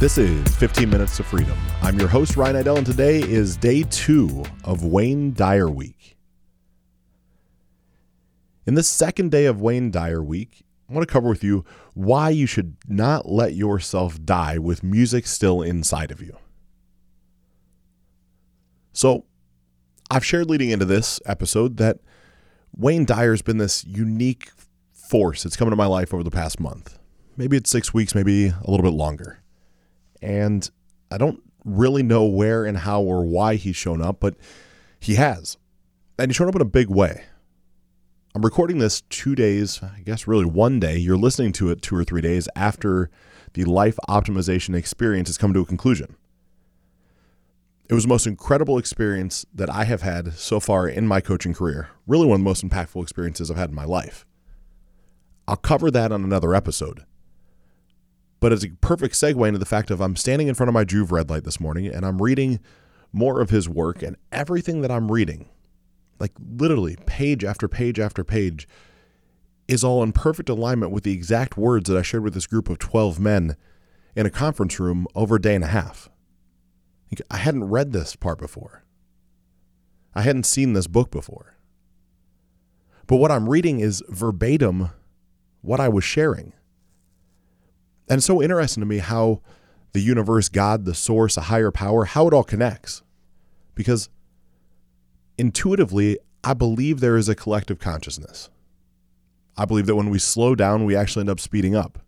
This is 15 Minutes to Freedom. I'm your host, Ryan Idell, and today is day two of Wayne Dyer Week. In this second day of Wayne Dyer Week, I want to cover with you why you should not let yourself die with music still inside of you. So, I've shared leading into this episode that Wayne Dyer's been this unique force that's come into my life over the past month. Maybe it's six weeks, maybe a little bit longer. And I don't really know where and how or why he's shown up, but he has. And he showed up in a big way. I'm recording this two days, I guess really one day. You're listening to it two or three days after the life optimization experience has come to a conclusion. It was the most incredible experience that I have had so far in my coaching career. Really, one of the most impactful experiences I've had in my life. I'll cover that on another episode. But it's a perfect segue into the fact of I'm standing in front of my Joovv red light this morning and I'm reading more of his work and everything that I'm reading, like literally page after page after page, is all in perfect alignment with the exact words that I shared with this group of 12 men in a conference room over a day and a half. I hadn't read this part before. I hadn't seen this book before. But what I'm reading is verbatim what I was sharing. And so interesting to me how the universe, God, the source, a higher power, how it all connects. Because intuitively, I believe there is a collective consciousness. I believe that when we slow down, we actually end up speeding up.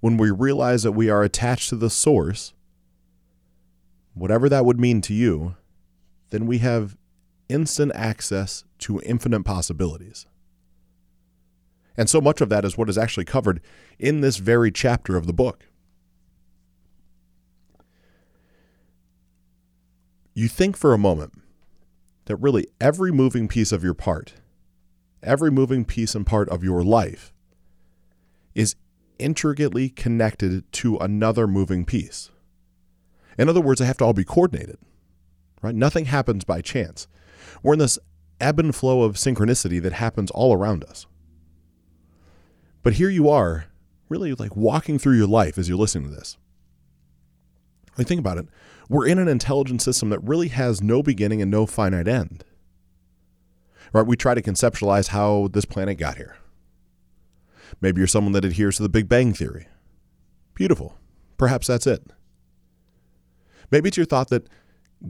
When we realize that we are attached to the source, whatever that would mean to you, then we have instant access to infinite possibilities. And so much of that is what is actually covered in this very chapter of the book. You think for a moment that really every moving piece of your part, every moving piece and part of your life is intricately connected to another moving piece. In other words, they have to all be coordinated. Right? Nothing happens by chance. We're in this ebb and flow of synchronicity that happens all around us. But here you are, really like walking through your life as you're listening to this. Like, think about it. We're in an intelligent system that really has no beginning and no finite end. Right? We try to conceptualize how this planet got here. Maybe you're someone that adheres to the Big Bang Theory. Beautiful. Perhaps that's it. Maybe it's your thought that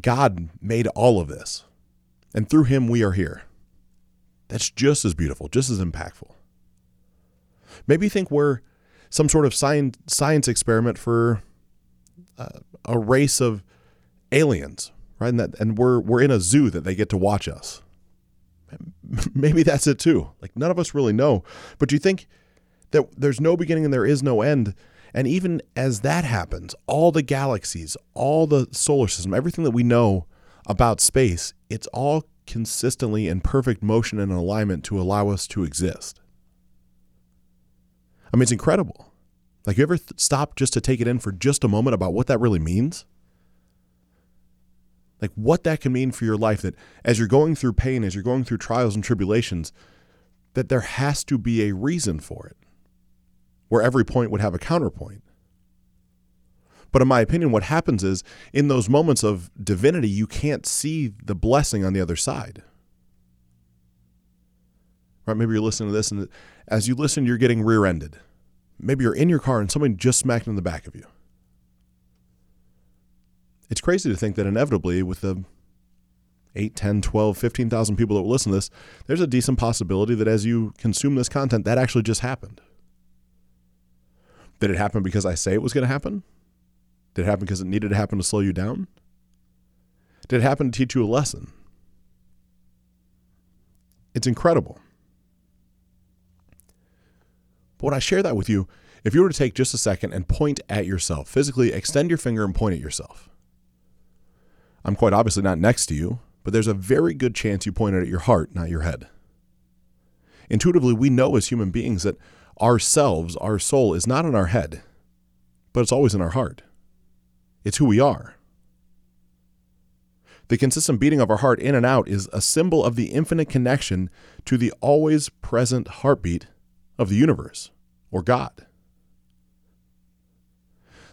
God made all of this, and through Him we are here. That's just as beautiful, just as impactful. Maybe think we're some sort of science science experiment for uh, a race of aliens, right? And that and we're we're in a zoo that they get to watch us. Maybe that's it too. Like none of us really know. But you think that there's no beginning and there is no end? And even as that happens, all the galaxies, all the solar system, everything that we know about space, it's all consistently in perfect motion and alignment to allow us to exist. I mean, it's incredible. Like, you ever th- stop just to take it in for just a moment about what that really means? Like, what that can mean for your life that as you're going through pain, as you're going through trials and tribulations, that there has to be a reason for it, where every point would have a counterpoint. But in my opinion, what happens is in those moments of divinity, you can't see the blessing on the other side. Right? Maybe you're listening to this, and as you listen, you're getting rear ended. Maybe you're in your car and somebody just smacked in the back of you. It's crazy to think that inevitably, with the 8, 10, 12, 15,000 people that will listen to this, there's a decent possibility that as you consume this content, that actually just happened. Did it happen because I say it was going to happen? Did it happen because it needed to happen to slow you down? Did it happen to teach you a lesson? It's incredible. But when I share that with you, if you were to take just a second and point at yourself, physically extend your finger and point at yourself. I'm quite obviously not next to you, but there's a very good chance you pointed at your heart, not your head. Intuitively, we know as human beings that ourselves, our soul, is not in our head, but it's always in our heart. It's who we are. The consistent beating of our heart in and out is a symbol of the infinite connection to the always present heartbeat of the universe or God.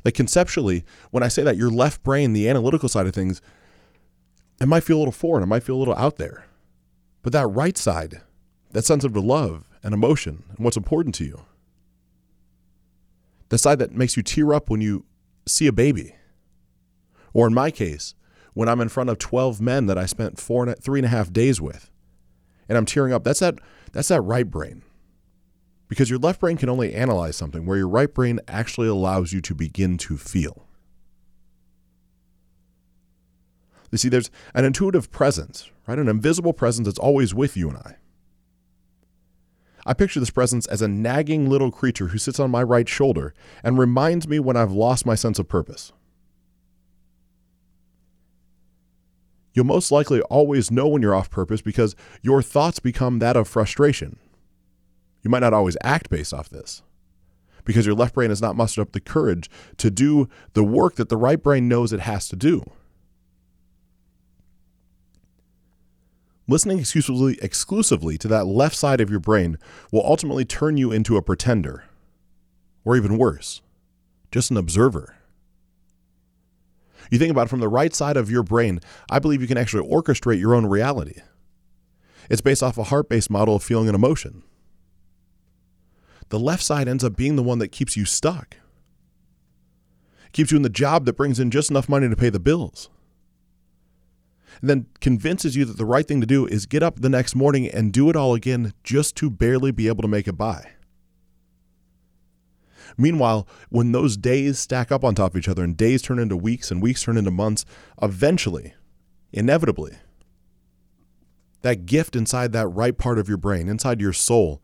Like conceptually, when I say that, your left brain, the analytical side of things, it might feel a little foreign, it might feel a little out there. But that right side, that sense of love and emotion and what's important to you, the side that makes you tear up when you see a baby, or in my case, when I'm in front of 12 men that I spent four and a, three and a half days with, and I'm tearing up, that's that, that's that right brain. Because your left brain can only analyze something, where your right brain actually allows you to begin to feel. You see, there's an intuitive presence, right? An invisible presence that's always with you and I. I picture this presence as a nagging little creature who sits on my right shoulder and reminds me when I've lost my sense of purpose. You'll most likely always know when you're off purpose because your thoughts become that of frustration. You might not always act based off this because your left brain has not mustered up the courage to do the work that the right brain knows it has to do. Listening exclusively, exclusively to that left side of your brain will ultimately turn you into a pretender, or even worse, just an observer. You think about it from the right side of your brain, I believe you can actually orchestrate your own reality. It's based off a heart based model of feeling and emotion. The left side ends up being the one that keeps you stuck, keeps you in the job that brings in just enough money to pay the bills and then convinces you that the right thing to do is get up the next morning and do it all again just to barely be able to make it by. Meanwhile, when those days stack up on top of each other and days turn into weeks and weeks turn into months, eventually, inevitably, that gift inside that right part of your brain, inside your soul,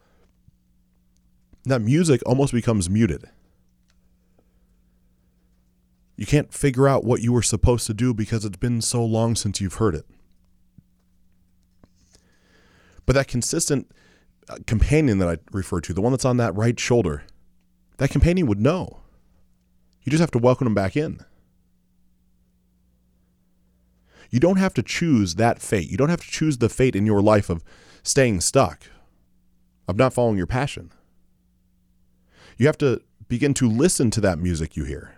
that music almost becomes muted. You can't figure out what you were supposed to do because it's been so long since you've heard it. But that consistent uh, companion that I refer to, the one that's on that right shoulder, that companion would know. You just have to welcome him back in. You don't have to choose that fate. You don't have to choose the fate in your life of staying stuck, of not following your passion. You have to begin to listen to that music you hear.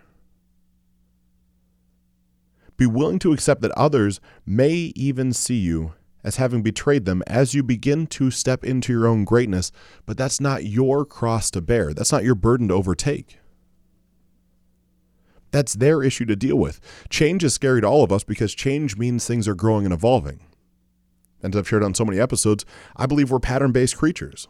Be willing to accept that others may even see you as having betrayed them as you begin to step into your own greatness, but that's not your cross to bear. That's not your burden to overtake. That's their issue to deal with. Change is scary to all of us because change means things are growing and evolving. And as I've shared on so many episodes, I believe we're pattern based creatures.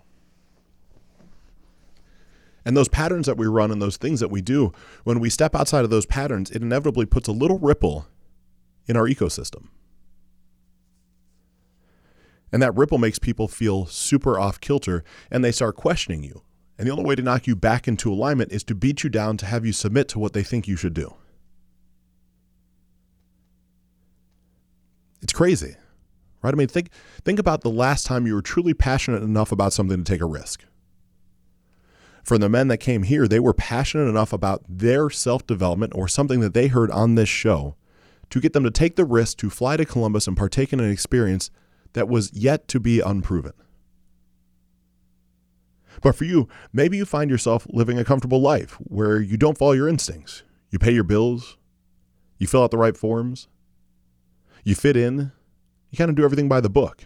And those patterns that we run and those things that we do, when we step outside of those patterns, it inevitably puts a little ripple in our ecosystem. And that ripple makes people feel super off kilter and they start questioning you. And the only way to knock you back into alignment is to beat you down to have you submit to what they think you should do. It's crazy, right? I mean, think, think about the last time you were truly passionate enough about something to take a risk. For the men that came here, they were passionate enough about their self development or something that they heard on this show to get them to take the risk to fly to Columbus and partake in an experience that was yet to be unproven. But for you, maybe you find yourself living a comfortable life where you don't follow your instincts. You pay your bills, you fill out the right forms, you fit in, you kind of do everything by the book.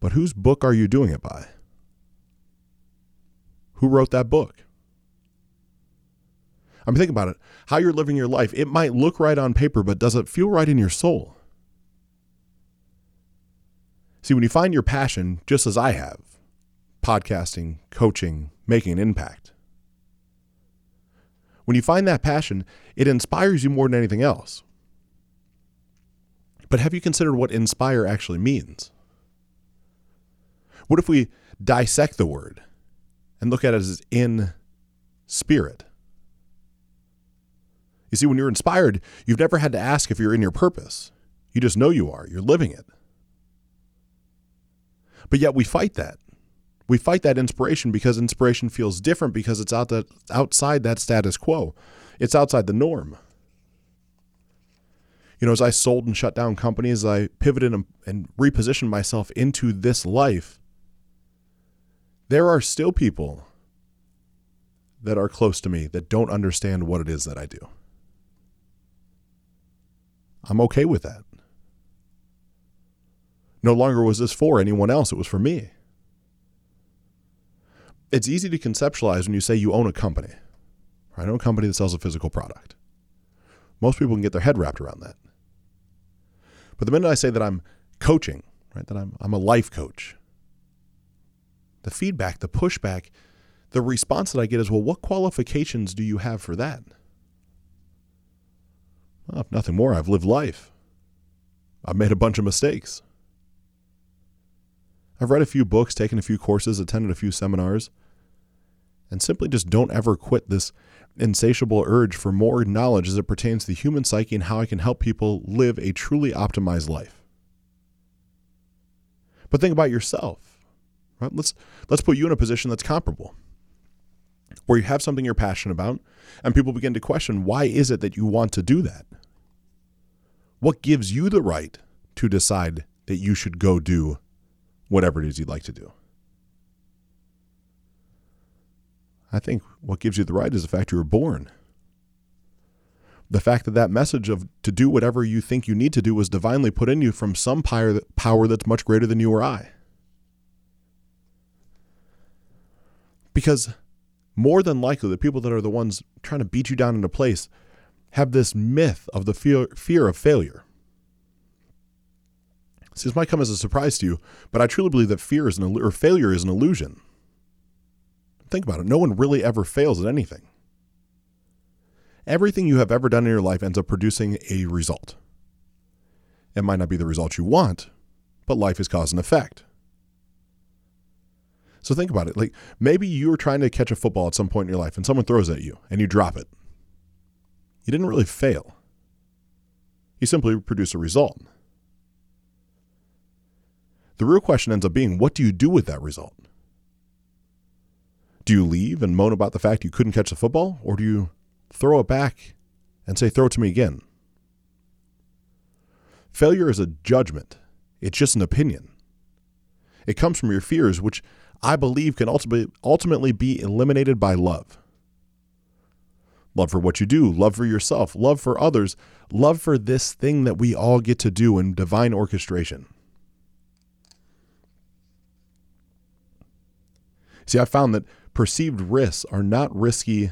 But whose book are you doing it by? Who wrote that book? I mean, think about it. How you're living your life, it might look right on paper, but does it feel right in your soul? See, when you find your passion, just as I have podcasting, coaching, making an impact when you find that passion, it inspires you more than anything else. But have you considered what inspire actually means? What if we dissect the word and look at it as in spirit? You see, when you're inspired, you've never had to ask if you're in your purpose. You just know you are, you're living it. But yet we fight that. We fight that inspiration because inspiration feels different because it's out that, outside that status quo. It's outside the norm. You know, as I sold and shut down companies, I pivoted and, and repositioned myself into this life. There are still people that are close to me that don't understand what it is that I do. I'm okay with that. No longer was this for anyone else, it was for me. It's easy to conceptualize when you say you own a company. I own a company that sells a physical product. Most people can get their head wrapped around that. But the minute I say that I'm coaching, right, that I'm, I'm a life coach, the feedback, the pushback, the response that I get is, well, what qualifications do you have for that? Well, if nothing more, I've lived life. I've made a bunch of mistakes. I've read a few books, taken a few courses, attended a few seminars, and simply just don't ever quit this insatiable urge for more knowledge as it pertains to the human psyche and how I can help people live a truly optimized life. But think about yourself. Right? Let's let's put you in a position that's comparable. Where you have something you're passionate about and people begin to question why is it that you want to do that? What gives you the right to decide that you should go do whatever it is you'd like to do? I think what gives you the right is the fact you were born. The fact that that message of to do whatever you think you need to do was divinely put in you from some power, power that's much greater than you or I. Because more than likely, the people that are the ones trying to beat you down into place have this myth of the fear, fear of failure. This might come as a surprise to you, but I truly believe that fear is an or failure is an illusion. Think about it. No one really ever fails at anything. Everything you have ever done in your life ends up producing a result. It might not be the result you want, but life is cause and effect. So think about it. Like maybe you were trying to catch a football at some point in your life and someone throws it at you and you drop it. You didn't really fail. You simply produce a result. The real question ends up being what do you do with that result? Do you leave and moan about the fact you couldn't catch the football? Or do you throw it back and say, throw it to me again? Failure is a judgment, it's just an opinion. It comes from your fears, which I believe can ultimately, ultimately be eliminated by love. Love for what you do, love for yourself, love for others, love for this thing that we all get to do in divine orchestration. See, I found that perceived risks are not risky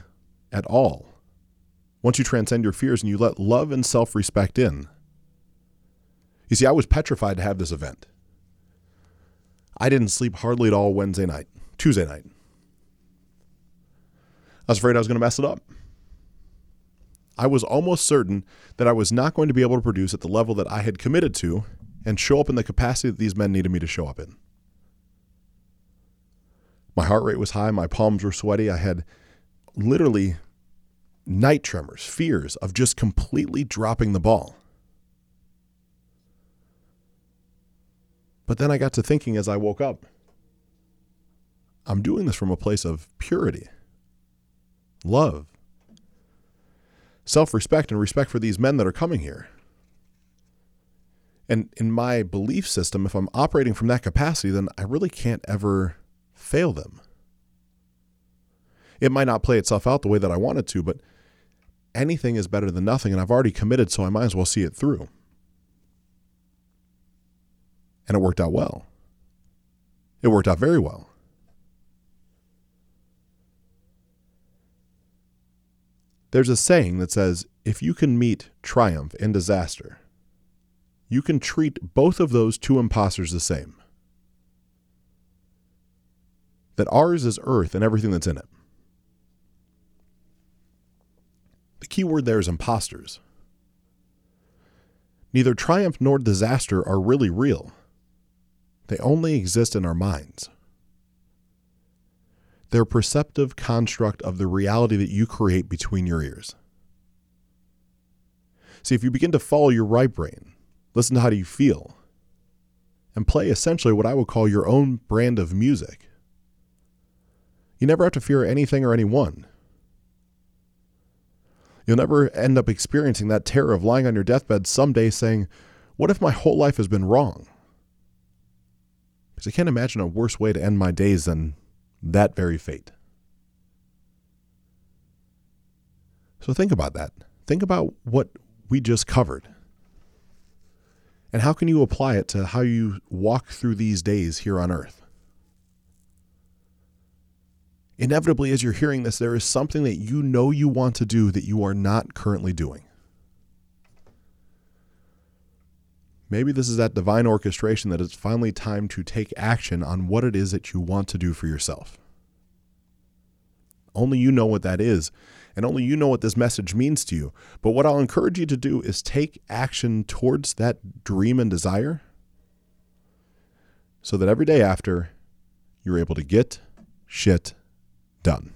at all. Once you transcend your fears and you let love and self respect in. You see, I was petrified to have this event. I didn't sleep hardly at all Wednesday night, Tuesday night. I was afraid I was going to mess it up. I was almost certain that I was not going to be able to produce at the level that I had committed to and show up in the capacity that these men needed me to show up in. My heart rate was high. My palms were sweaty. I had literally night tremors, fears of just completely dropping the ball. But then I got to thinking as I woke up I'm doing this from a place of purity, love, self respect, and respect for these men that are coming here. And in my belief system, if I'm operating from that capacity, then I really can't ever fail them. It might not play itself out the way that I want it to, but anything is better than nothing, and I've already committed, so I might as well see it through. And it worked out well. It worked out very well. There's a saying that says if you can meet triumph and disaster, you can treat both of those two imposters the same that ours is earth and everything that's in it. The key word there is imposters. Neither triumph nor disaster are really real. They only exist in our minds. They're a perceptive construct of the reality that you create between your ears. See, if you begin to follow your right brain, listen to how do you feel, and play essentially what I would call your own brand of music, you never have to fear anything or anyone. You'll never end up experiencing that terror of lying on your deathbed someday saying, What if my whole life has been wrong? Because I can't imagine a worse way to end my days than that very fate. So think about that. Think about what we just covered. And how can you apply it to how you walk through these days here on earth? Inevitably, as you're hearing this, there is something that you know you want to do that you are not currently doing. Maybe this is that divine orchestration that it's finally time to take action on what it is that you want to do for yourself. Only you know what that is, and only you know what this message means to you. But what I'll encourage you to do is take action towards that dream and desire so that every day after, you're able to get shit done.